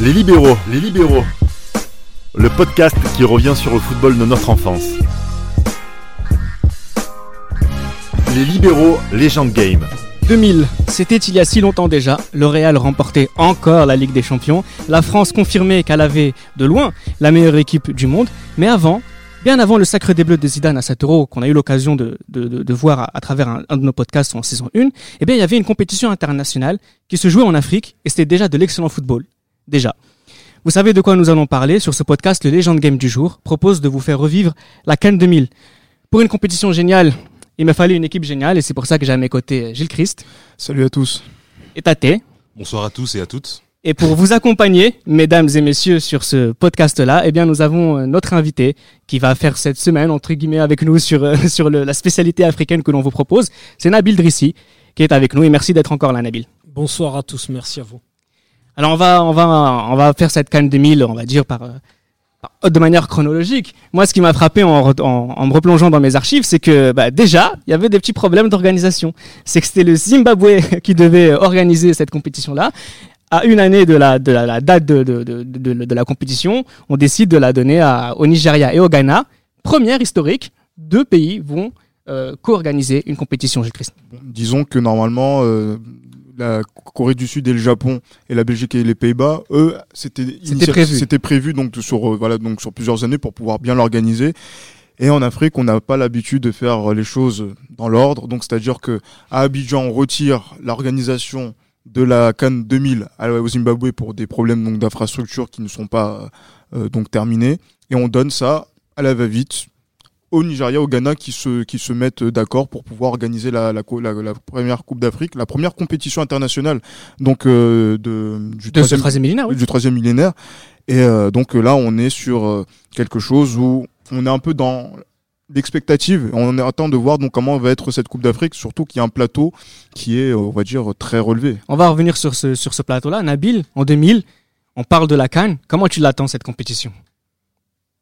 Les libéraux, les libéraux. Le podcast qui revient sur le football de notre enfance. Les libéraux, légende game. 2000, c'était il y a si longtemps déjà. Le Real remportait encore la Ligue des Champions. La France confirmait qu'elle avait, de loin, la meilleure équipe du monde. Mais avant, bien avant le sacre des Bleus de Zidane à 7 euros, qu'on a eu l'occasion de, voir à, travers un, de nos podcasts en saison 1, eh bien, il y avait une compétition internationale qui se jouait en Afrique et c'était déjà de l'excellent football. Déjà. Vous savez de quoi nous allons parler sur ce podcast Le Legend Game du jour propose de vous faire revivre la Cannes 2000. Pour une compétition géniale, il m'a fallu une équipe géniale et c'est pour ça que j'ai à mes côtés Gilles Christ. Salut à tous. Et Tate. Bonsoir à tous et à toutes. Et pour vous accompagner, mesdames et messieurs, sur ce podcast-là, eh bien, nous avons euh, notre invité qui va faire cette semaine, entre guillemets, avec nous sur, euh, sur la spécialité africaine que l'on vous propose. C'est Nabil Drissi qui est avec nous et merci d'être encore là, Nabil. Bonsoir à tous, merci à vous. Alors, on va, on va, on va faire cette canne 2000, on va dire, par, de manière chronologique. Moi, ce qui m'a frappé en, en, me replongeant dans mes archives, c'est que bah, déjà, il y avait des petits problèmes d'organisation. C'est que c'était le Zimbabwe qui devait organiser cette compétition-là. À une année de la, de la, date de, la compétition, on décide de la donner à, au Nigeria et au Ghana. Première historique, deux pays vont euh, co-organiser une compétition, Gilles Christ. Disons que normalement, euh, la Corée du Sud et le Japon et la Belgique et les Pays-Bas, eux, c'était prévu. C'était prévu donc sur euh, voilà donc sur plusieurs années pour pouvoir bien l'organiser. Et en Afrique, on n'a pas l'habitude de faire les choses dans l'ordre. Donc, c'est-à-dire que à Abidjan, on retire l'organisation de la Cannes 2000 au Zimbabwe pour des problèmes donc d'infrastructures qui ne sont pas euh, donc terminés, et on donne ça à la va-vite au Nigeria, au Ghana qui se, qui se mettent d'accord pour pouvoir organiser la, la, la, première Coupe d'Afrique, la première compétition internationale donc euh, de, du troisième millénaire. Du troisième millénaire. Et euh, donc là, on est sur euh, quelque chose où on est un peu dans l'expectative. On attend de voir donc comment va être cette Coupe d'Afrique, surtout qu'il y a un plateau qui est, on va dire, très relevé. On va revenir sur ce, sur ce plateau-là. Nabil, en 2000, on parle de la Cannes. Comment tu l'attends cette compétition?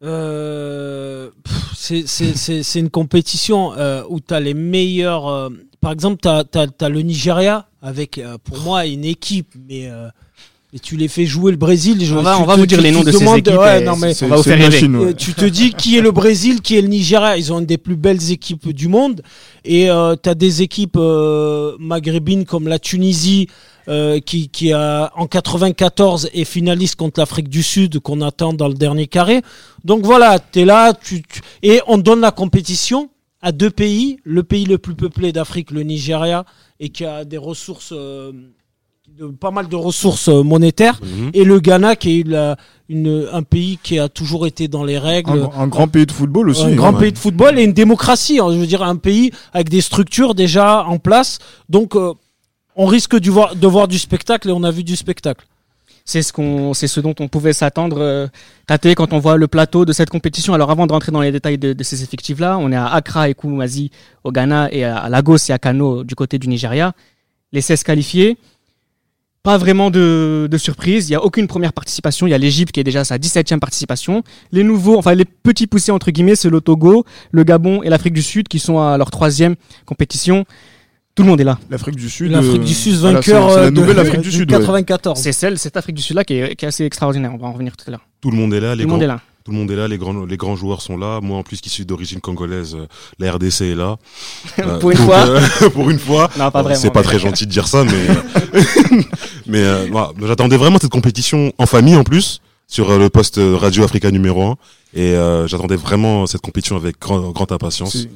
Euh, c'est une compétition euh, où tu as les meilleurs. Euh, par exemple, tu as, le Nigeria avec, euh, pour moi, une équipe, mais. Et tu les fais jouer le Brésil. Je, on va, on va vous dire les noms de ces équipes. non, mais on va vous faire rêver. Tu te dis qui est le Brésil, qui est le Nigeria. Ils ont une des plus belles équipes du monde. Et tu as des équipes maghrébines comme la Tunisie, euh, qui, qui a, en 94 est finaliste contre l'Afrique du Sud qu'on attend dans le dernier carré. Donc voilà, tu es là tu, et on donne la compétition à deux pays, le pays le plus peuplé d'Afrique, le Nigeria, et qui a des ressources, euh, de, pas mal de ressources euh, monétaires, mhm. et le Ghana qui est la, une, un pays qui a toujours été dans les règles. Un, grand pays de football aussi. Un grand pays de football et une démocratie. Hein, je veux dire, un pays avec des structures déjà en place. Donc, on risque de voir, de voir du spectacle et on a vu du spectacle. C'est ce qu'on, c'est ce dont on pouvait s'attendre, euh, quand on voit le plateau de cette compétition. Alors avant de rentrer dans les détails de, ces effectifs-là, on est à Accra et Kumasi au Ghana et à Lagos et à Kano du côté du Nigeria. Les 16 qualifiés. Pas vraiment de, de surprise. Il n'y a aucune première participation. Il y a l'Égypte qui est déjà à sa 17e participation. Les nouveaux, enfin les petits poussés entre guillemets, c'est le Togo, le Gabon et l'Afrique du Sud qui sont à leur troisième compétition. Tout le monde est là. L'Afrique du Sud. L'Afrique du Sud, euh, vainqueur la, de, nouvelle Afrique du Sud. 94. C'est celle, cette Afrique du Sud là qui est, qui est, assez extraordinaire. On va en revenir tout à l'heure. Tout le monde est là. Les tout le monde est là. Tout le monde est là, les grands, les grands joueurs sont là. Moi, en plus, qui suis d'origine congolaise, euh, la RDC est là. pour une fois. Euh, pour une fois. Non, pas vraiment. C'est pas très gentil de dire ça, mais, mais j'attendais vraiment cette compétition en famille en plus sur le poste Radio Africa numéro 1 et j'attendais vraiment cette compétition avec grande impatience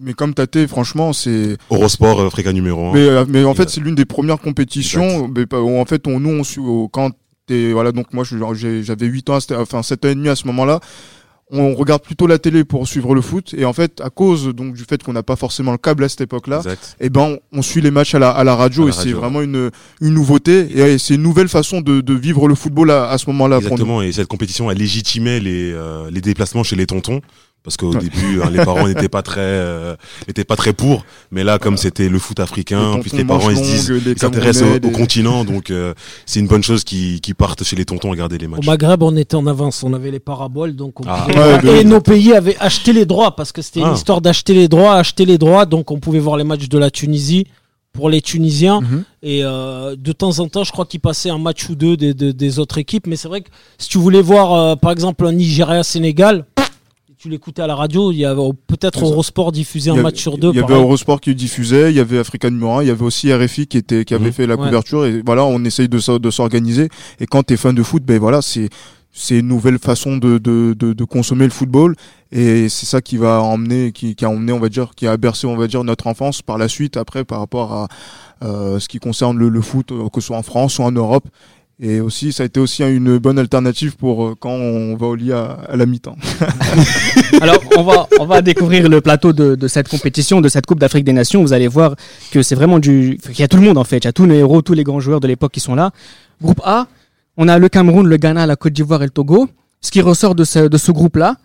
mais comme Tate, franchement, c'est Eurosport Africa numéro 1. Mais, euh, mais en fait, c'est l'une des premières compétitions où en fait, on, nous, on, quand voilà, donc moi, j'avais 8 ans, enfin 7 ans et demi à ce moment-là. On regarde plutôt la télé pour suivre le foot. Et en fait à cause donc du fait qu'on n'a pas forcément le câble à cette époque-là, et eh ben on, suit les matchs à la, à la radio. Et c'est vraiment une, une nouveauté. Et c'est une nouvelle façon de, de vivre le football à, à ce moment-là. Exactement. Et cette compétition a légitimé les, euh, les déplacements chez les tontons parce qu'au début hein, les parents n'étaient pas très euh, n'étaient pas très pour mais là comme c'était le foot africain puis les parents ils se disent ils s'intéressent au, continent donc euh, c'est une bonne chose qui qui partent chez les tontons à regarder les matchs au Maghreb on était en avance on avait les paraboles donc on ah. et nos pays avaient acheté les droits parce que c'était une ah. histoire d'acheter les droits acheter les droits donc on pouvait voir les matchs de la Tunisie pour les Tunisiens. Mhm. Et euh, de temps en temps, je crois qu'il passait un match ou deux des, des, des autres équipes. Mais c'est vrai que si tu voulais voir, euh, par exemple, un Nigeria-Sénégal, tu l'écoutais à la radio, il y avait peut-être. Eurosport diffusé un match sur deux. Il y avait pareil. Eurosport qui diffusait, il y avait Africa numéro 1, il y avait aussi RFI qui était qui avait Mhm. fait la Ouais. couverture et voilà, on essaye de s'organiser et quand tu es fan de foot, ben voilà, c'est c'est une nouvelle façon de, de, de, de consommer le football et c'est ça qui va emmener qui, qui a emmené on va dire qui a bercé on va dire notre enfance par la suite après par rapport à euh, ce qui concerne le, le foot euh, que ce soit en France ou en Europe et aussi ça a été aussi une bonne alternative pour euh, quand on va au lit à, la mi-temps. Alors, on va, on va découvrir le plateau de, de cette compétition, de cette Coupe d'Afrique des Nations. Vous allez voir que c'est vraiment du. Il y a tout le monde en fait. Il y a tous les héros, tous les grands joueurs de l'époque qui sont là. Groupe A, on a le Cameroun, le Ghana, la Côte d'Ivoire et le Togo. Ce qui ressort de ce, de ce groupe-là,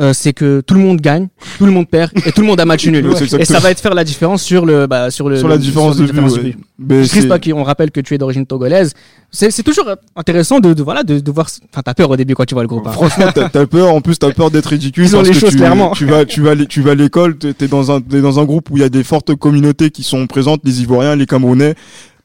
euh, c'est que tout le monde gagne, tout le monde perd et tout le monde a match nul. Ouais, et ça va être faire la différence sur le, bah, sur le, sur la différence sur de différence ouais. Mais Chris, on rappelle que tu es d'origine togolaise. C'est c'est toujours intéressant de, de voilà de, de voir. Enfin, t'as peur au début quand tu vois le groupe. hein. Franchement, t'as as peur. En plus, t'as peur d'être ridicule. Ils ont les que choses, tu, clairement. Tu vas, tu vas, tu vas à l'école. T'es t'es dans un, t'es dans un groupe où il y a des fortes communautés qui sont présentes, les Ivoiriens, les Camerounais,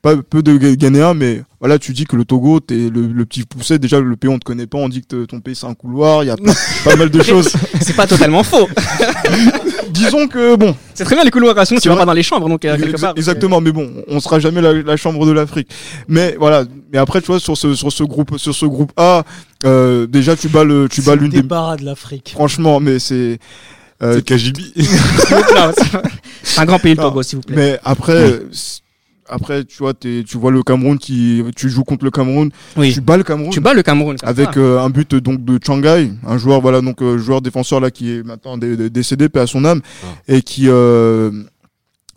pas peu de Ghanéens, mais voilà, tu dis que le Togo, t'es le, le petit poussé. Déjà, le pays on te connaît pas. On dit que ton pays c'est un couloir. Il y a pas, pas mal de choses. C'est pas totalement faux. Disons que bon, C'est très bien les couloirs, sinon tu C'est vas pas dans les chambres, donc euh, quelque Exa- part. Exactement, mais bon, on sera jamais la, la chambre de l'Afrique. Mais voilà, mais après tu vois sur ce sur ce groupe sur ce groupe A, euh, déjà tu bats le tu bats l'une des de l'Afrique. franchement, mais c'est euh, C'est un grand pays le Togo, s'il vous plaît. mais après après tu vois t'es- tu vois le Cameroun qui tu joues contre le Cameroun, Oui. tu bats le Cameroun. Tu bats le Cameroun. avec euh, un but donc de Changai, un joueur voilà donc euh, joueur défenseur là qui est maintenant dé- dé- décédé paix à son âme Ah. et qui euh,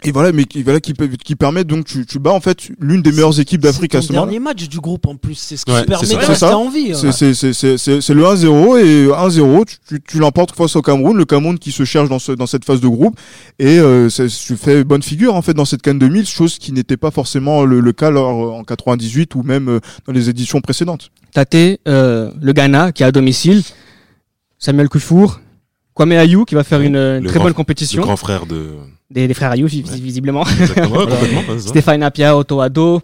et voilà mais qui voilà qui, qui permet donc tu, tu bats en fait l'une des meilleures équipes d'Afrique C'est à ce moment. dernier match du groupe en plus. C'est ce qui Ouais, permet c'est de ça. rester C'est en vie. C'est c'est c'est c'est c'est c'est le 1-0 et 1-0 tu, tu, tu l'emportes face au Cameroun, le Cameroun qui se cherche dans ce dans cette phase de groupe et euh, c'est- tu fais bonne figure en fait dans cette CAN 2000, chose qui n'était pas forcément le, le cas lors en 98 ou même euh, dans les éditions précédentes. Tate, euh, le Ghana qui est à domicile, Samuel Koufour, Kwame Ayou qui va faire une, euh, Le très grand- bonne Le compétition. grand frère de. Des, des frères Ayou, visiblement. Ouais, c'est ça. Stéphane Apia, Otto Addo.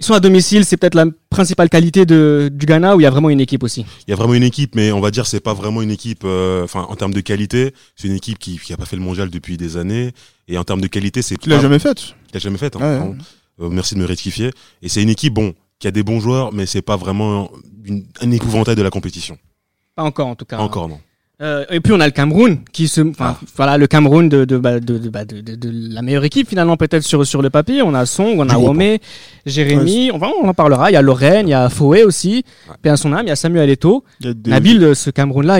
Ils sont à domicile, c'est peut-être la principale qualité de, du Ghana où il y a vraiment une équipe aussi? Il y a vraiment une équipe, mais on va dire c'est pas vraiment une équipe. euh, Enfin, en termes de qualité, c'est une équipe qui qui a pas fait le mondial depuis des années. Et en termes de qualité, c'est Tu l'as pas- jamais fait qui a jamais fait. hein, Ouais. Euh, merci de me rectifier. Et c'est une équipe bon qui a des bons joueurs, mais c'est pas vraiment une, un épouvantail de la compétition. Pas encore en tout cas. Encore non. Euh, et puis on a le Cameroun qui se, enfin Ah. voilà le Cameroun de de, bah, de, de, bah, de, de- de la meilleure équipe finalement peut-être sur sur le papier. On a Song, on a Womé, Jérémy, on, va, on en parlera. Il y a Lorraine, il y a Foué aussi, Ouais. à son âme, il y a Samuel des- Nabil, euh, ce Cameroun là,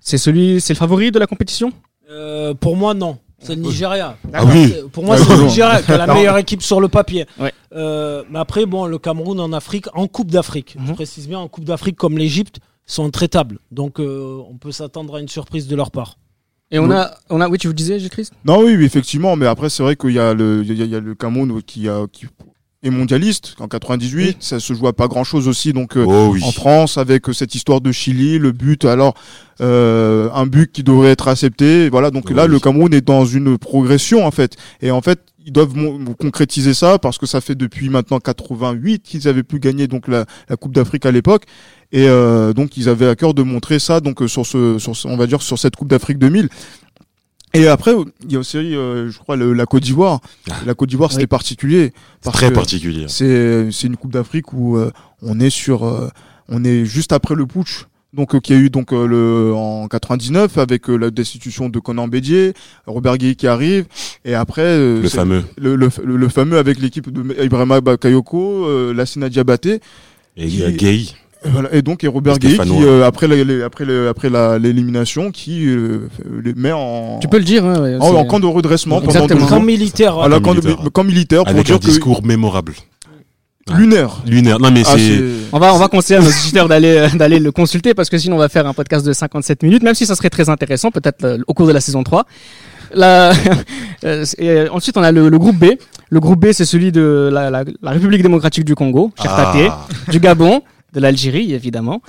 c'est celui, c'est le favori de la compétition? Euh, pour moi, non. C'est le Nigeria. Ah oui. C'est- Pour moi, c'est le. Nigeria qui a la meilleure équipe sur le papier. Ouais. Euh, mais après, bon, le Cameroun en Afrique, en Coupe d'Afrique, je Mhm. précise bien, en Coupe d'Afrique comme l'Égypte, sont intraitables. Donc, euh, on peut s'attendre à une surprise de leur part. Et on Oui. a, on a, oui, tu vous disais, j'ai Christ Non, oui, oui, effectivement, mais après, c'est vrai qu'il y a le, il y a, il y a le Cameroun qui, a, qui est mondialiste. En 98, ça se joue à pas grand chose aussi, donc, euh, Oh oui. en France, avec euh, cette histoire de Chili, le but, alors, euh, un but qui devrait être accepté. Voilà, donc là, Oui. le Cameroun est dans une progression, en fait. Et en fait, ils doivent concrétiser ça parce que ça fait depuis maintenant 88 qu'ils avaient pu gagner donc la, la Coupe d'Afrique à l'époque. Et euh, donc, ils avaient à cœur de montrer ça, donc, euh, sur ce, sur ce- on va dire, sur cette Coupe d'Afrique 2000. Et après, il y a aussi, euh, je crois, le- la Côte d'Ivoire. Ah. La Côte d'Ivoire, c'était Oui. particulier. Parce très que particulier. C'est c'est une Coupe d'Afrique où euh, on est sur, euh, on est juste après le putsch. Donc, euh, qui a eu donc euh, le en 99 avec euh, la destitution de Conan Bédier, Robert Gueye qui arrive, et après euh, Le fameux. le, le, le- le fameux avec l'équipe de Ibrahima Bakayoko, euh, Lassina Diabaté, Et il y a qui- Gay. et voilà, et donc et Robert Gueye qui euh, après la- les- après le- après la- l'élimination qui euh, les met en Tu peux le dire. ouais, ouais, en, en camp de redressement pendant Exactement. deux Camp militaire. À la Camp militaire. camp militaire pour Avec dire un que discours mémorable. Lunaire. Lunaire. Non mais Ah, c'est. On va, on va conseiller à nos auditeurs d'aller, euh, d'aller le consulter parce que sinon on va faire un podcast de 57 minutes, même si ça serait très intéressant, peut-être euh, au cours de la saison 3. La... euh, et, ensuite, on a le, le groupe B. Le groupe B, c'est celui de la, la, la République démocratique du Congo, Ah. du Gabon, de l'Algérie, évidemment,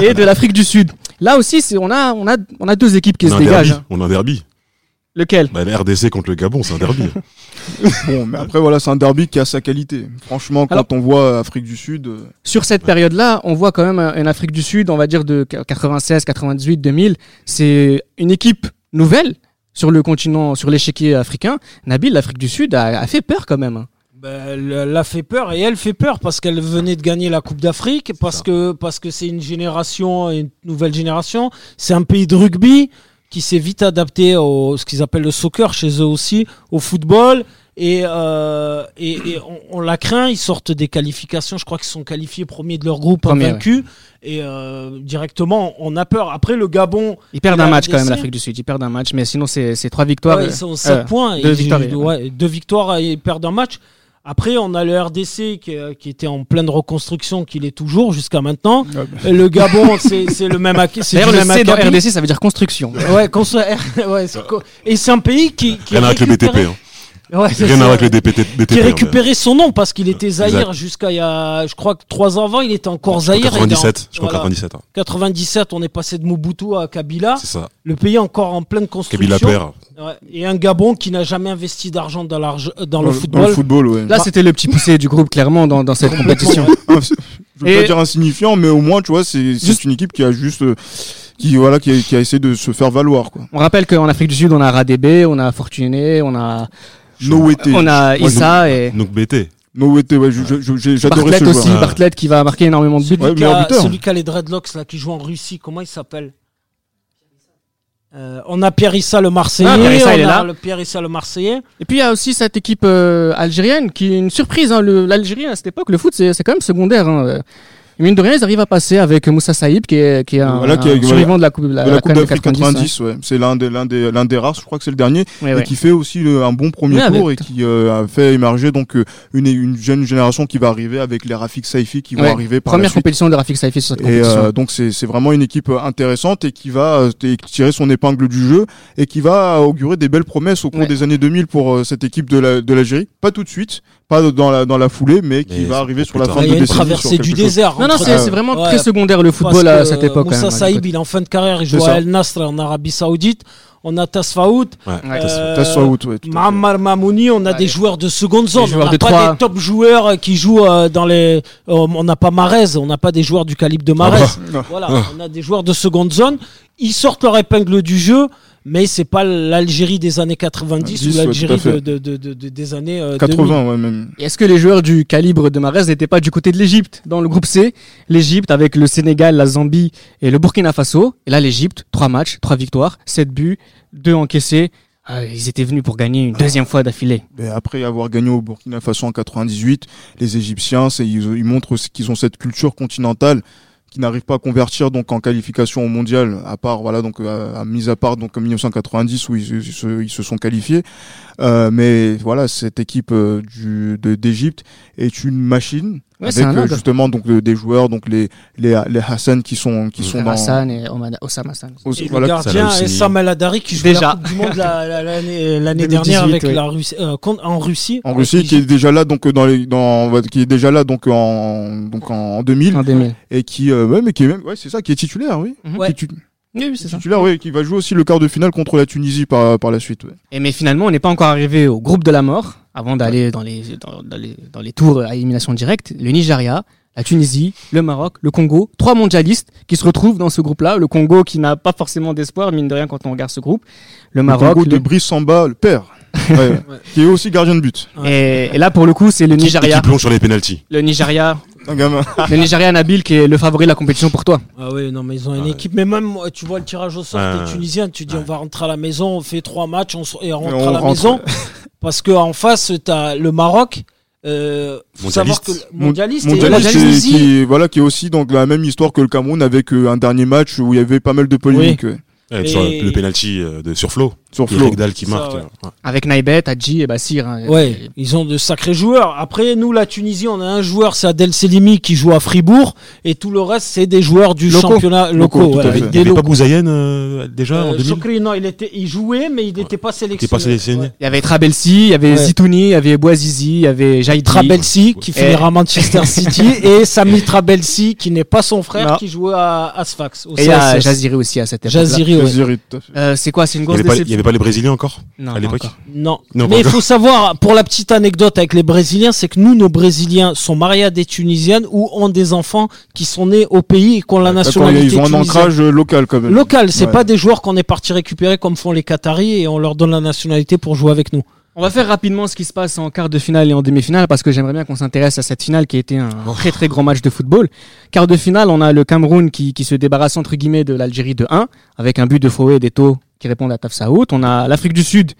et de l'Afrique du Sud. Là aussi, c'est, on a, on a, on a deux équipes qui On se a un dégagent. derby. On a un derby. Lequel? Bah, le RDC contre le Gabon, c'est un derby. Bon, mais après voilà, c'est un derby qui a sa qualité. Franchement, quand Alors- on voit Afrique du Sud, euh, Sur cette période-là, on voit quand même un- une Afrique du Sud, on va dire de 96, 98, 2000. C'est une équipe nouvelle sur le continent, sur l'échiquier africain. Nabil, l'Afrique du Sud a, a fait peur quand même. hein. Ben, elle elle a fait peur et elle fait peur parce qu'elle venait de gagner la Coupe d'Afrique, parce ça. que parce que c'est une génération, une nouvelle génération. C'est un pays de rugby qui s'est vite adapté au ce qu'ils appellent le soccer chez eux aussi, au football. Et, euh, et, et on, on la craint, ils sortent des qualifications, je crois qu'ils sont qualifiés premiers de leur groupe, invaincus. Et euh, directement, on a peur. Après, le Gabon, Ils perdent un match quand même, l'Afrique du Sud. Ils perdent un match, mais sinon c'est trois victoires. Ouais, ils sont 7 euh, points. deux et victoires, ils- ouais. ouais, deux victoires et ils perdent un match. Après, on a le RDC qui, euh, qui était en pleine reconstruction, qu'il est toujours jusqu'à maintenant. Ah Et le Gabon, c'est c'est le même acquis. c'est D'ailleurs, le même C dans. RDC, ça veut dire construction. Ouais, soit- ouais, c'est co- et c'est un pays qui, qui Rien avec le BTP. Hein. Ouais, Rien à voir avec le DPT, BTP. qui a récupéré son nom parce qu'il était Zaïre Exact. jusqu'à il y a, je crois que trois ans avant, il était encore dans- 97, je crois voilà. 97. hein. 97, on est passé de Mobutu à Kabila. C'est ça. Le pays est encore en pleine construction. Kabila père. Ouais. Et un Gabon qui n'a jamais investi d'argent dans, l'arge- dans le football. Dans le football, ouais. Là, c'était le petit poussé du groupe, clairement, dans, dans cette compétition. Ah, je veux Et- pas dire insignifiant, mais au moins, tu vois, c'est Juste- une équipe qui a juste, euh, qui voilà, qui a, qui a essayé de se faire valoir, quoi. On rappelle qu'en Afrique du Sud, on a Radébé, on a Fortuné, on a, Nowete. on a Issa et Donc BT. Nowete, ouais, j'adorais Bartlett ce aussi. Bartlett qui va marquer énormément de buts. Celui, Ouais, qui a, buteur. celui qui a les dreadlocks là, qui joue en Russie, comment il s'appelle Euh, On a Pierre Issa le Marseillais, Ah, Pierre Issa, on il est a là. le Pierre Issa le Marseillais. Et puis il y a aussi cette équipe euh, algérienne qui est une surprise. Hein, L'Algérie à cette époque, le foot c'est c'est quand même secondaire. Hein. Euh, et Mine de rien, ils arrivent à passer avec Moussa Saïb qui est, qui est un, Voilà, qui est- un survivant de la Coupe, de la Coupe d'Afrique 90, ouais. C'est l'un des, l'un des, l'un des rares, je crois que c'est le dernier, Ouais, et ouais. qui fait aussi le- un bon premier tour avec- et qui euh, a fait émerger donc euh, une, une jeune génération qui va arriver avec les Rafik Saifi qui vont arriver par la Première suite. compétition de Rafik Saifi sur cette Et compétition. euh, donc c'est c'est vraiment une équipe euh, intéressante et qui va euh, tirer son épingle du jeu et qui va augurer des belles promesses au cours Ouais. des années 2000 pour euh, cette équipe de la- de l'Algérie. Pas tout de suite, pas dans la dans la foulée, mais qui Mais va arriver sur la fin il y de a une décennie. traversée du désert. Non, non, c'est euh, vraiment ouais. très secondaire le football à cette époque. Moussa même, Saïb, il est en fin de carrière, il joue à El Nasr en Arabie Saoudite. On a Tasfaout, Ouais. Ouais. euh, Tasfaout, ouais. Mahammar Mamouni, on a des joueurs de seconde zone. on de n'a pas des top joueurs euh, qui jouent euh, dans les. euh, on n'a pas Marez, on n'a pas des joueurs du calibre de Marez. Non. Voilà, on a des joueurs de seconde zone. Ils sortent leur épingle du jeu, mais c'est pas l'Algérie des années 90 10, ou l'Algérie fait. de, de- de- de- des années euh, 2000. 80, ouais, même. Est-ce que les joueurs du calibre de Marez n'étaient pas du côté de l'Égypte dans le groupe C? L'Égypte avec le Sénégal, la Zambie et le Burkina Faso. Et là, l'Égypte, trois matchs, trois victoires, sept buts, deux encaissés. Ah, ils étaient venus pour gagner une deuxième fois d'affilée. Après avoir gagné au Burkina Faso en 98, les Égyptiens, ils, ils montrent qu'ils ont cette culture continentale qui n'arrive pas à convertir donc en qualification au mondial, à part voilà donc à, à- mis à part donc en 1990 où ils, se- ils se, ils se sont qualifiés. Euh, mais voilà, cette équipe euh, d'Égypte est une machine Ouais, c'est avec un euh, justement donc de- des joueurs donc les les les Hassan qui sont qui sont dans Hassan et Osama Hassan. Et voilà, le gardien est. Sam El Hadari qui joue Déjà. la Coupe du Monde la- la- l'année l'année 2018, dernière avec ouais. la Russie, euh, contre- en Russie. en Russie qui est déjà là donc dans les dans qui est déjà là donc en donc en 2000 En 2000. et qui euh, ouais mais qui est même ouais c'est ça qui est titulaire oui Ouais. Qui est tu- Oui, oui, c'est ça. titulaire oui qui va jouer aussi le quart de finale contre la Tunisie par par la suite ouais. Et mais finalement, on n'est pas encore arrivé au groupe de la mort avant d'aller dans les, dans, dans les, dans les tours à élimination directe. Le Nigeria, la Tunisie, le Maroc, le Congo, trois mondialistes qui se retrouvent dans ce groupe-là. Le Congo qui n'a pas forcément d'espoir, mine de rien, quand on regarde ce groupe. Le Le Maroc. Congo de le- Brice Samba le père ouais, ouais. qui est aussi gardien de but Et, et là, pour le coup, c'est le Qui, et Nigeria. qui plonge sur les pénalties. Le Nigeria, un gamin le Nigeria Nabil qui est le favori de la compétition pour toi. Ah oui, non, mais ils ont une Ouais. équipe. Mais même, moi, tu vois le tirage au sort Ouais. des Tunisiens, tu dis on va rentrer à la maison, on fait trois matchs on, et on rentre on à la rentre. maison. Parce qu'en face, tu as le Maroc. Euh, faut savoir que Mondialiste. le- mondialiste, et mondialiste la qui voilà qui est aussi donc la même histoire que le Cameroun avec euh, un dernier match où il y avait pas mal de polémiques Ouais, Et- sur le penalty euh, de sur Flo. Sur Flo qui Ça, marque. ouais. euh, ouais. Avec Naibet, Hadji et Bassir. hein. Ouais, ils ont de sacrés joueurs. Après, nous, la Tunisie, on a un joueur, c'est Adel Selimi qui joue à Fribourg, et tout le reste, c'est des joueurs du Locaux. championnat Locaux, locaux. tout à ouais, fait. avec Il des n'y avait pas locaux. Euh, déjà en Euh, 2000 Chokri, non, il était, il jouait, mais il n'était pas sélectionné. pas sélectionné. Ouais. Il y avait Trabelsi, il y avait Ouais. Zitouni, il y avait Bouazizi, il y avait Jaïdi. Trabelsi qui finira à Manchester City et Sami Trabelsi qui n'est pas son frère Non. qui jouait à, à Sfax au Et il y a CSS. Jaziri aussi à cette époque. Jaziri, ouais. Jaziri, tout à fait. Euh, c'est quoi C'est une Il grosse avait, pas- il y déception pas les Brésiliens encore Non, à l'époque. Non. Non, Mais il faut savoir, pour la petite anecdote avec les Brésiliens, c'est que nous, nos Brésiliens sont mariés à des Tunisiennes ou ont des enfants qui sont nés au pays et qui ont la nationalité ils ont un ancrage local quand même. Local, c'est Ouais. pas des joueurs qu'on est parti récupérer comme font les Qataris et on leur donne la nationalité pour jouer avec nous. On va faire rapidement ce qui se passe en quart de finale et en demi-finale parce que j'aimerais bien qu'on s'intéresse à cette finale qui a été un très très grand match de football. Quart de finale, on a le Cameroun qui, qui se débarrasse entre guillemets de l'Algérie de 1 avec un but de Fouet et d'Eto qui répondent à Tafsaout. On a l'Afrique du Sud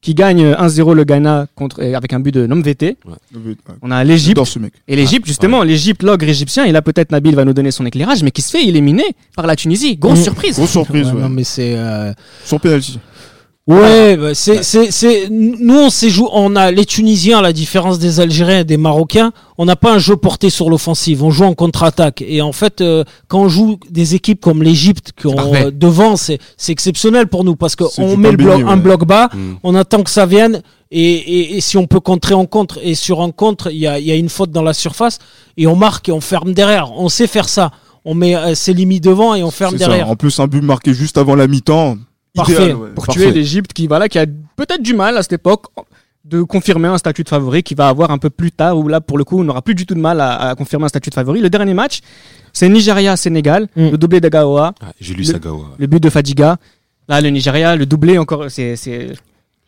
qui gagne 1-0 le Ghana contre, euh, avec un but de Nomvete. Ouais. On a l'Égypte et l'Égypte justement, l'Égypte l'ogre égyptien et là peut-être Nabil va nous donner son éclairage mais qui se fait éliminer par la Tunisie. Grosse Mm. surprise. Grosse surprise, Ouais, ouais. Non mais c'est euh, Sur penalty. Ouais, bah, c'est, c'est, c'est, nous on sait jouer, on a les Tunisiens, à la différence des Algériens et des Marocains, on n'a pas un jeu porté sur l'offensive, on joue en contre-attaque. Et en fait, euh, quand on joue des équipes comme l'Égypte, qui ont euh, devant, c'est, c'est exceptionnel pour nous parce qu'on du met le bloc, un bloc bas, Mm. on attend que ça vienne. Et, et, et si on peut contrer en contre, et sur un contre, il y a, il y a une faute dans la surface, et on marque et on ferme derrière. On sait faire ça. On met euh, ses limites devant et on ferme ça. derrière. En plus, un but marqué juste avant la mi-temps. Parfait. idéal, ouais. pour Parfait. tuer l'Égypte qui voilà qui a peut-être du mal à cette époque de confirmer un statut de favori qui va avoir un peu plus tard où là pour le coup on n'aura plus du tout de mal à, à confirmer un statut de favori. Le dernier match c'est Nigeria Sénégal, Mm. le doublé d'Agaoa, Ah, J'ai lu Le- le but de Fadiga. Là le Nigeria, le doublé encore c'est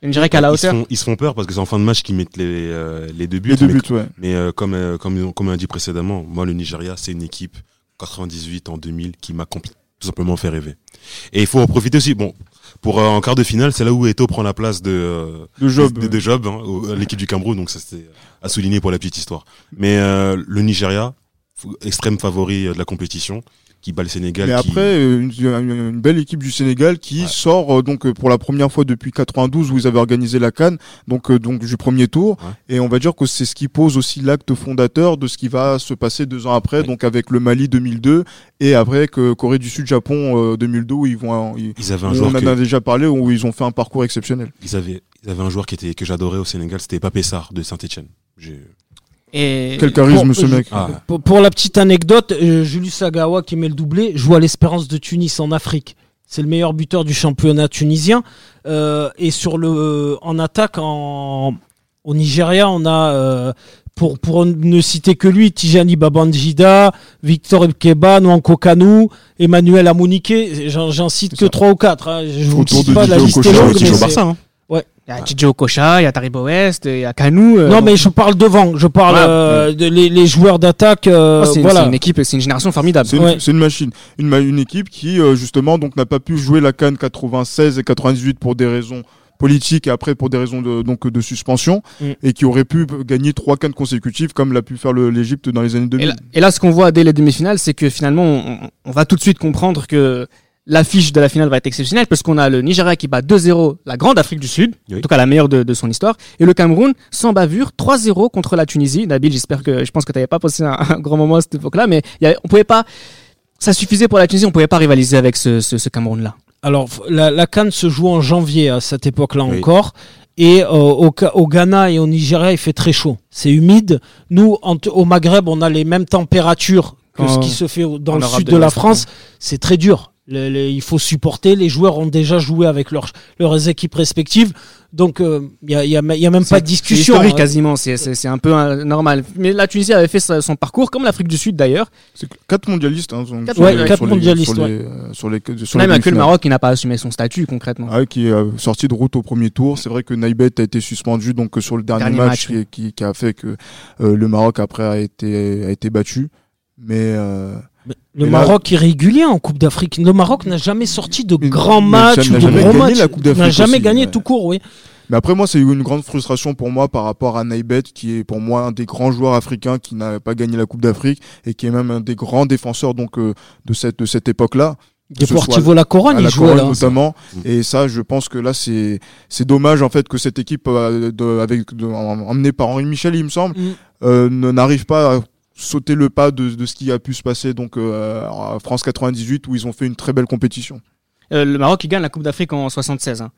Nigeria qui à la Ils se, hauteur. font, ils se font peur parce que c'est en fin de match qu'ils mettent les, euh, les deux buts. Les deux mais buts, ouais. mais, euh, comme, euh, comme, comme on a dit précédemment, moi, le Nigeria, c'est une équipe 98 en 2000 qui m'a tout simplement fait rêver. Et il faut en profiter aussi. Bon, pour euh, en quart de finale, c'est là où Eto prend la place de, euh, De Job. de, de Job, hein, l'équipe du Cameroun. Donc ça, c'était à souligner pour la petite histoire. Mais euh, le Nigeria, extrême favori de la compétition, qui bat le Sénégal. Mais qui- après, euh, une, une- belle équipe du Sénégal qui Ouais. sort euh, donc euh, pour la première fois depuis 92 où ils avaient organisé la Cannes, donc euh, donc du premier tour. Ouais. Et on va dire que c'est ce qui pose aussi l'acte fondateur de ce qui va se passer deux ans après, Ouais. donc avec le Mali 2002 et après que Corée du Sud Japon euh, 2002 où ils vont, ils- ils avaient un on joueur en que- a déjà parlé où ils ont fait un parcours exceptionnel. ils avaient, ils avaient un joueur qui était que j'adorais au Sénégal, c'était Papé Sarr de Saint-Etienne. Et Quel charisme Bon, ce je- mec. Ah, Pour, pour la petite anecdote, euh, Julius Sagawa qui met le doublé joue à l'Espérance de Tunis en Afrique. C'est le meilleur buteur du championnat tunisien. Euh, et sur le, en attaque, en, au Nigeria, on a, euh, pour, pour ne citer que lui, Tijani Babangida, Victor Keba, Nwanko Kanu, Emmanuel Amounike. J'en cite que trois ou quatre. hein. Je vous Autour cite pas, la liste est longue. mais Barça, hein. Il y a Tidjo Okocha, il y a Taribo West, il y a Kanou. euh, Non, donc- mais je parle devant. Je parle Voilà. euh, de les, les joueurs d'attaque. euh, Oh, c'est une- voilà. c'est une équipe, c'est une génération formidable. C'est une, Ouais. c'est une machine, une, une équipe qui euh, justement donc n'a pas pu jouer la Cannes 96 et 98 pour des raisons politiques et après pour des raisons de donc de suspension Mm. et qui aurait pu gagner trois Cannes consécutives comme l'a pu faire le- l'Égypte dans les années Et 2000. là, et là, ce qu'on voit dès les demi-finales, c'est que finalement, on, on va tout de suite comprendre que l'affiche de la finale va être exceptionnelle parce qu'on a le Nigeria qui bat 2-0 la grande Afrique du Sud, Oui. en tout cas la meilleure de, de son histoire, et le Cameroun sans bavure 3-0 contre la Tunisie. Nabil, j'espère que je pense que tu n'avais pas passé un, un grand moment à cette époque-là, mais il y avait- on pouvait pas, ça suffisait pour la Tunisie, on pouvait pas rivaliser avec ce, ce, ce Cameroun-là. Alors, la, la Cannes se joue en janvier à cette époque-là Oui. encore. Et euh, au, Ghana et au Nigeria, il fait très chaud. C'est humide. Nous, en au Maghreb, on a les mêmes températures que ce qui se fait dans le sud de de la France. C'est très dur. Le- le- il faut supporter. Les joueurs ont déjà joué avec leurs, leurs équipes respectives. Donc, euh, il y, a, il y a- il y a même pas de C'est discussion. historique hein. quasiment, c'est- c'est c'est un peu euh, normal. Mais la Tunisie avait fait son parcours, comme l'Afrique du Sud d'ailleurs. C'est quatre mondialistes hein, sont- Quatre sur ouais, les- quatre sur les- mondialistes, sur ouais. les, euh, sur les sur Même les avec que le. Maroc qui n'a pas assumé son statut concrètement. Ah Ouais, qui est euh, sorti de route au premier tour. C'est vrai que Naïbet a été suspendu donc euh, sur le dernier, Dernier match, match, qui, qui, qui a fait que euh, le Maroc après a été a été battu. Mais euh, Le Et là- Maroc est régulier en Coupe d'Afrique. Le Maroc n'a jamais sorti de grands matchs ou de jamais gros gagné matchs. la Coupe Il n'a jamais aussi, gagné ouais. tout court, oui. Mais après, moi, c'est une grande frustration pour moi par rapport à Naïbet, qui est pour moi un des grands joueurs africains qui n'a pas gagné la Coupe d'Afrique et qui est même un des grands défenseurs donc euh, de cette de cette époque-là. Deportivo La Corogne, à il la jouait Corogne là. notamment. Mm. Et ça, je pense que là, c'est c'est dommage en fait que cette équipe euh, de, avec de- em- emmenée par Henri Michel, il me semble, Mm. euh, ne- n'arrive pas à sauter le pas de, de ce qui a pu se passer donc euh, à France 98 où ils ont fait une très belle compétition. Euh, le Maroc il gagne la Coupe d'Afrique en 76. hein.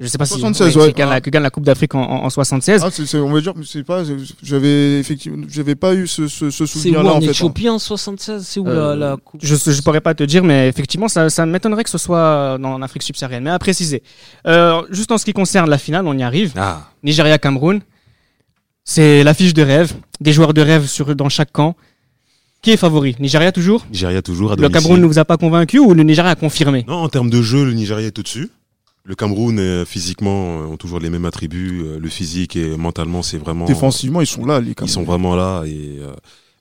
Je sais pas 76, si ouais. gagne, la, gagne la Coupe d'Afrique en, en, en 76. Ah, on va dire, que c'est pas, j'avais effectivement, j'avais pas eu ce, ce, ce C'est où souvenir-là en en fait. hein. Éthiopie en 76 C'est où Euh, la, la coupe Je je pourrais pas te dire, mais effectivement, ça, ça m'étonnerait que ce soit dans l'Afrique subsaharienne. Mais à préciser. Euh, juste en ce qui concerne la finale, on y arrive. Ah, Nigeria-Cameroun. C'est l'affiche de rêve. Des joueurs de rêve sur, dans chaque camp. Qui est favori? Nigeria toujours? Nigeria toujours à Le. Cameroun ne vous a pas convaincu ou le Nigeria a confirmé? Non, en termes de jeu, le Nigeria est au-dessus. Le Cameroun, euh, physiquement, euh, ont toujours les mêmes attributs. Euh, Le physique et mentalement, c'est vraiment. Défensivement, ils sont là, les Ils sont vraiment là. Et, euh,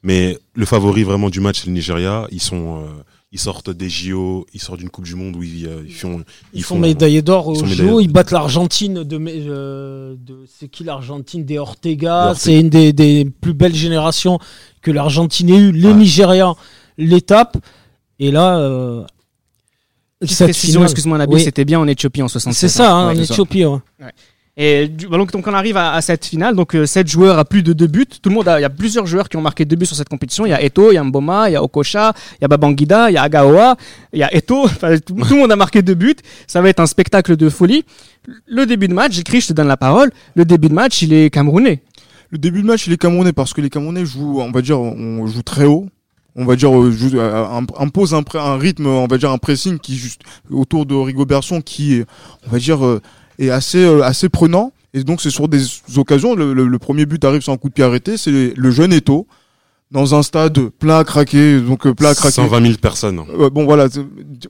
mais le favori vraiment du match, c'est le Nigeria. Ils sont, euh, ils sortent des JO, ils sortent d'une Coupe du Monde où ils, euh, ils font, Ils sont médaillés d'or ils au sont JO, ils battent l'Argentine de, euh, de c'est qui l'Argentine des Ortega, c'est une des, des plus belles générations que l'Argentine ait eu. Les Ouais. Nigérians l'étape et là euh, cette précision, excuse-moi Nabil, Oui. c'était bien en Éthiopie en 76. C'est ça, hein, Ouais, en. Éthiopie. ouais. Et du- donc, donc on arrive à, à cette finale, donc euh, 7 joueurs à plus de 2 buts. Tout le monde a, il y a plusieurs joueurs qui ont marqué 2 buts sur cette compétition. Il y a Eto, il y a Mboma, il y a Okosha, il y a Babangida, il y a Agaoa, il y a Eto. Enfin, tout, le monde a marqué 2 buts. Ça va être un spectacle de folie. Le début de match, j'écris, je te donne la parole. Le début de match, il est camerounais. Le début de match, les Camerounais, parce que les Camerounais jouent, on va dire, on joue très haut. On va dire, euh, euh, im- impose un, un rythme, on va dire, un pressing qui juste autour de Rigobertson qui, est, on va dire, est assez, euh, assez prenant. Et donc, c'est sur des occasions. Le, le- le premier but arrive sur un coup de pied arrêté. C'est le jeune Eto dans un stade plein à craquer. Donc, euh, plein à craquer. 120 000 personnes. Euh, bon voilà,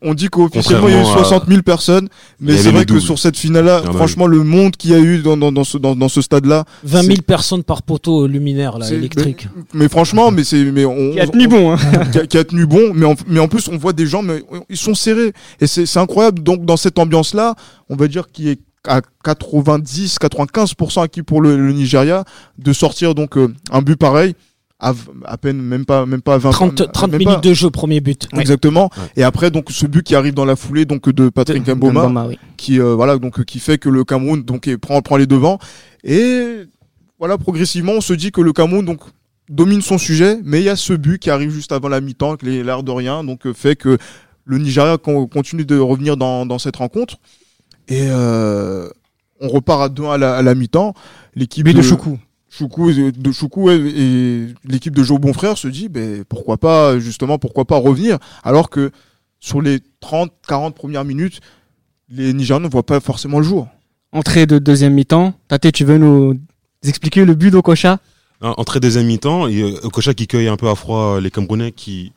on dit qu'officiellement il y a eu Contrairement à- 60 000 personnes, mais c'est vrai que sur cette finale-là, franchement le monde qu'il y a eu dans, dans, dans ce, dans, dans ce stade-là, 20 000 C'est- personnes par poteau luminaire là, électrique. mais franchement, mais c'est mais on, Qui a tenu bon, hein. qui, a, qui a tenu bon, mais en, mais en plus on voit des gens, mais ils sont serrés et c'est c'est incroyable. Donc dans cette ambiance-là, on va dire qu'il est à 90-95% acquis pour le, le Nigeria de sortir donc euh, un but pareil à, peine même pas même pas à 20 30, 30 même minutes pas. de jeu, premier but. Exactement. Ouais. Et après donc ce but qui arrive dans la foulée donc de Patrick De- Mboma Mboma, oui. qui euh, voilà donc qui fait que le Cameroun donc est- prend prend les devants et voilà progressivement on se dit que le Cameroun donc domine son sujet mais il y a ce but qui arrive juste avant la mi-temps que l'air de rien donc euh, fait que le Nigeria con- continue de revenir dans, dans cette rencontre et euh, on repart à 2 à la, à la mi-temps l'équipe de Choukou. Choukou et- de Choukou et, et l'équipe de Joe Bonfrère se dit ben pourquoi pas justement pourquoi pas revenir? Alors que sur les 30 40 premières minutes les Nigérians ne voient pas forcément le jour. Entrée de deuxième mi-temps. Tate, tu veux nous expliquer le but d'Okosha En- Entrée deuxième mi-temps, et Okocha qui cueille un peu à froid les Camerounais qui,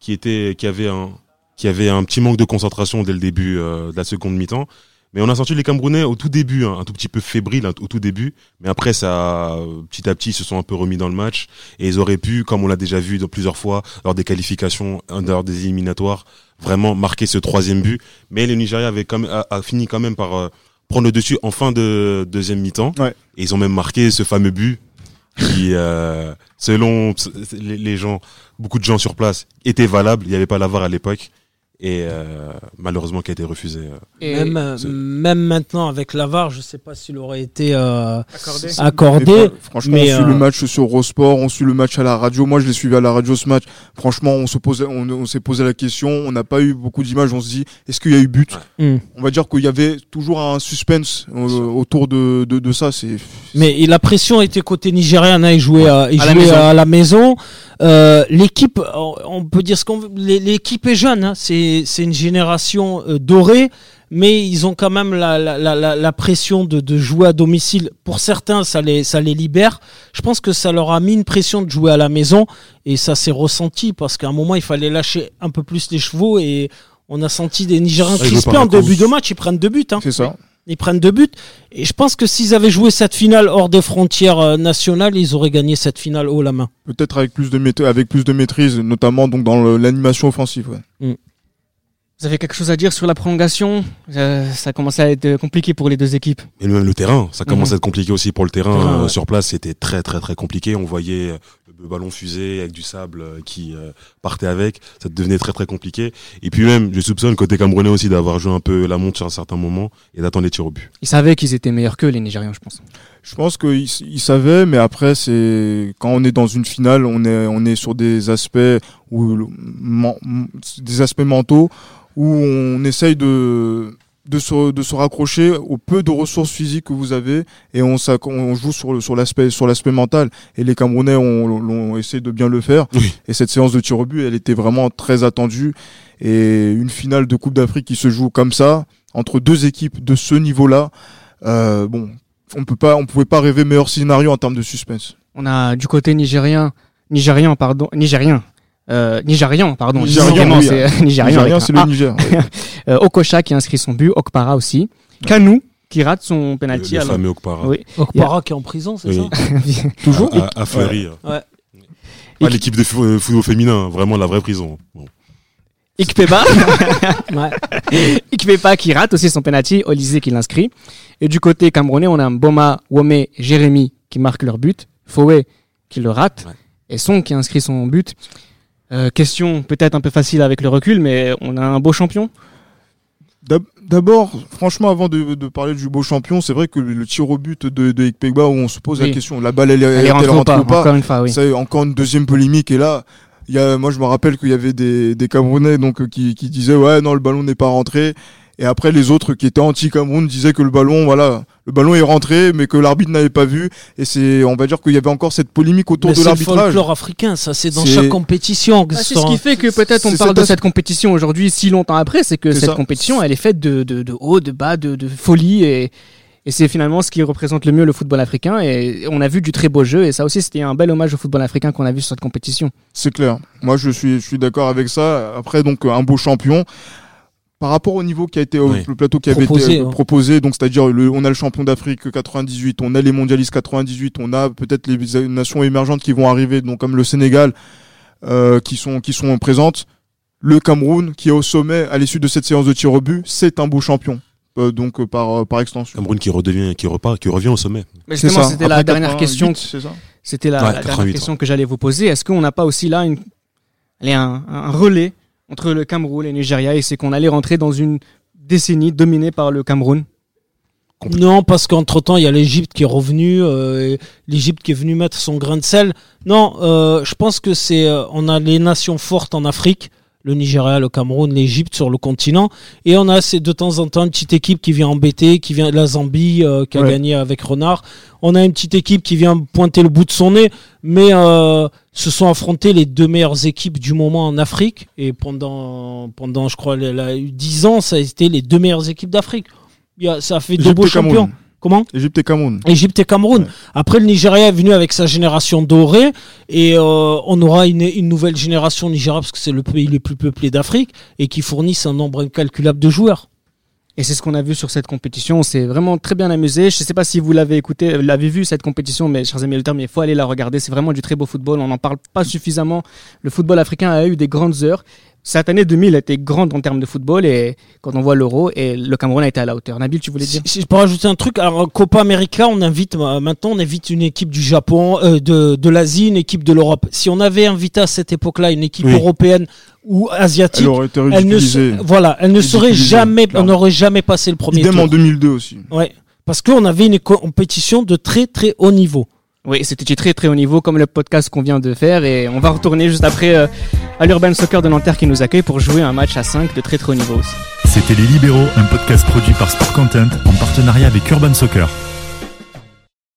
qui, étaient, qui, avaient un, qui avaient un petit manque de concentration dès le début euh, de la seconde mi-temps. Mais on a senti les Camerounais au tout début, hein, un tout petit peu fébriles hein, au tout début. Mais après, ça, euh, petit à petit, ils se sont un peu remis dans le match. Et ils auraient pu, comme on l'a déjà vu dans plusieurs fois, lors des qualifications, lors des éliminatoires, vraiment marquer ce troisième but. Mais le Nigeria avait quand même, a, a fini quand même par euh, prendre le dessus en fin de deuxième mi-temps. Ouais. Et ils ont même marqué ce fameux but qui, euh, selon les, gens, beaucoup de gens sur place, était valable. Il n'y avait pas la VAR à l'époque. Et euh, malheureusement, qui a été refusé. euh. Et Même, euh, même maintenant avec l'avare, je sais pas s'il aurait été euh, accordé. accordé. Mais fr- franchement, mais, on suit le match sur Eurosport, on suit le match à la radio. Moi, je l'ai suivi à la radio ce match. Franchement, on se posait, on, on s'est posé la question. On n'a pas eu beaucoup d'images. On se dit, est-ce qu'il y a eu but? Hmm. On va dire qu'il y avait toujours un suspense euh, autour de, de, de ça. C'est Mais et la pression était côté nigérien, hein, il jouait, à, il À la jouait maison. à la maison. Euh, l'équipe, on peut dire ce qu'on veut, l'é- l'équipe est jeune, hein, c'est c'est une génération euh, dorée, mais ils ont quand même la, la, la, la- la pression de, de jouer à domicile. Pour certains, ça les, ça les libère. Je pense que ça leur a mis une pression de jouer à la maison, et ça s'est ressenti parce qu'à un moment, il fallait lâcher un peu plus les chevaux, et on a senti des Nigériens crispés en début de match, ils prennent deux buts. Hein. c'est ça. Ils prennent deux buts. Et je pense que s'ils avaient joué cette finale hors des frontières euh, nationales, ils auraient gagné cette finale haut la main. Peut-être avec plus de maîtrise, avec plus de maîtrise, notamment donc dans l'animation offensive. Ouais. Vous avez quelque chose à dire sur la prolongation? Euh, Ça a commencé à être compliqué pour les deux équipes. Et même le terrain, ça commence Mhm. à être compliqué aussi pour le terrain. Terrain, Euh, ouais. Sur place, c'était très très très compliqué. On voyait euh, le ballon fusé avec du sable euh, qui partait avec. Ça devenait très très compliqué. Et puis même, je soupçonne côté camerounais aussi d'avoir joué un peu la montre sur un certain moment et d'attendre les tirs au but. Ils savaient qu'ils étaient meilleurs que les Nigérians, je pense. Je pense qu'ils ils savaient, mais après, c'est quand on est dans une finale, on est, on est sur des aspects où des aspects mentaux où on essaye de de se, de se raccrocher au peu de ressources physiques que vous avez et on, ça, on joue sur, sur l'aspect sur l'aspect mental. Et les Camerounais ont, essayé de bien le faire. Et cette séance de tir au but elle était vraiment très attendue. Et une finale de Coupe d'Afrique qui se joue comme ça entre deux équipes de ce niveau-là euh, bon on peut pas on pouvait pas rêver meilleur scénario en termes de suspense. On a du côté nigérien nigérien pardon nigérien euh, Nigérian, pardon. Nigérian, c'est euh, Nigérian. c'est le Niger. euh, Okocha qui inscrit son but, Okpara aussi. Kanou qui rate son penalty. Le, le fameux Okpara. Oui. Okpara qui est en prison, c'est ça Toujours. À, à, Fleury. Ouais. ouais. L'équipe de football féminin, vraiment la vraie prison. Bon. Ikpeba. ouais. Ikpeba qui rate aussi son penalty, Olysée qui l'inscrit. Et du côté camerounais, on a Boma, Wome, Jérémy qui marquent leur but, Foué qui le rate, ouais. et Son qui inscrit son but. Euh, question peut-être un peu facile avec le recul, mais on a un beau champion. D'abord, franchement, avant de, de, parler du beau champion, c'est vrai que le, tir au but de, de Ekpegba, où on se pose la question, la balle elle, elle, elle, rentre, rentre, ou pas, encore une fois, oui. C'est encore une deuxième polémique. Et là, il y a, moi je me rappelle qu'il y avait des, des Camerounais donc qui, qui disaient ouais non le ballon n'est pas rentré. Et après, les autres qui étaient anti-Cameroun disaient que le ballon, voilà, le ballon est rentré, mais que l'arbitre n'avait pas vu. Et c'est, on va dire qu'il y avait encore cette polémique autour de l'arbitrage. C'est le folklore africain, ça, c'est dans chaque compétition. Ah, c'est ce qui fait que peut-être on parle de cette compétition aujourd'hui si longtemps après, c'est que cette ça. compétition, elle est faite de, de, de haut, de bas, de, de folie et, et c'est finalement ce qui représente le mieux le football africain. Et on a vu du très beau jeu. Et ça aussi, c'était un bel hommage au football africain qu'on a vu sur cette compétition. C'est clair. Moi, je suis, je suis d'accord avec ça. Après, donc, un beau champion par rapport au niveau qui a été oui. le plateau qui proposé, avait été hein. proposé donc c'est-à-dire on a le champion d'Afrique 98 on a les mondialistes 98 on a peut-être les nations émergentes qui vont arriver donc comme le Sénégal euh, qui sont qui sont présentes. Le Cameroun qui est au sommet à l'issue de cette séance de tir au but c'est un beau champion euh, donc euh, par par extension. Cameroun qui redevient qui repart qui revient au sommet. Mais justement c'était la dernière question c'était la, ouais, la dernière question que j'allais vous poser. Est-ce qu'on n'a pas aussi là une allez, un, un relais entre le Cameroun et Nigeria et c'est qu'on allait rentrer dans une décennie dominée par le Cameroun non, parce qu'entre temps, il y a l'Égypte qui est revenue, euh, l'Égypte qui est venue mettre son grain de sel. Non, euh, je pense que c'est, euh, on a les nations fortes en Afrique, le Nigeria, le Cameroun, l'Égypte sur le continent, et on a de temps en temps une petite équipe qui vient embêter, qui vient de la Zambie, euh, qui a Ouais. gagné avec Renard. On a une petite équipe qui vient pointer le bout de son nez, mais euh, se sont affrontés les deux meilleures équipes du moment en Afrique, et pendant, pendant je crois, la- la- dix ans, ça a été les deux meilleures équipes d'Afrique. A- Ça a fait deux beaux Cameroun. Comment Égypte et Cameroun Égypte et Cameroun. Ouais. Après, le Nigeria est venu avec sa génération dorée et euh, on aura une, une nouvelle génération Nigeria parce que c'est le pays le plus peuplé d'Afrique et qui fournissent un nombre incalculable de joueurs. Et c'est ce qu'on a vu sur cette compétition. On s'est vraiment très bien amusé. Je ne sais pas si vous l'avez écouté, euh, l'avez vu cette compétition, mais chers amis auditeurs, mais il faut aller la regarder. C'est vraiment du très beau football. On n'en parle pas suffisamment. Le football africain a eu des grandes heures. Cette année 2000 a été grande en termes de football et quand on voit l'euro et le Cameroun a été à la hauteur. Nabil, tu voulais dire Si, si je peux rajouter un truc, alors Copa América, on invite euh, maintenant on invite une équipe du Japon, euh, de, de l'Asie, une équipe de l'Europe. Si on avait invité à cette époque-là une équipe Oui. européenne ou asiatique, elle aurait été elle ne, ridiculisée se- voilà, elle ne serait jamais, on n'aurait jamais passé le premier idem tour. en 2002 aussi Ouais, parce qu'on avait une compétition de très très haut niveau. Oui, c'était du très très haut niveau comme le podcast qu'on vient de faire et on va retourner juste après euh, à l'Urban Soccer de Nanterre qui nous accueille pour jouer un match à 5 de très très haut niveau. C'était Les Libéraux, un podcast produit par Sport Content en partenariat avec Urban Soccer.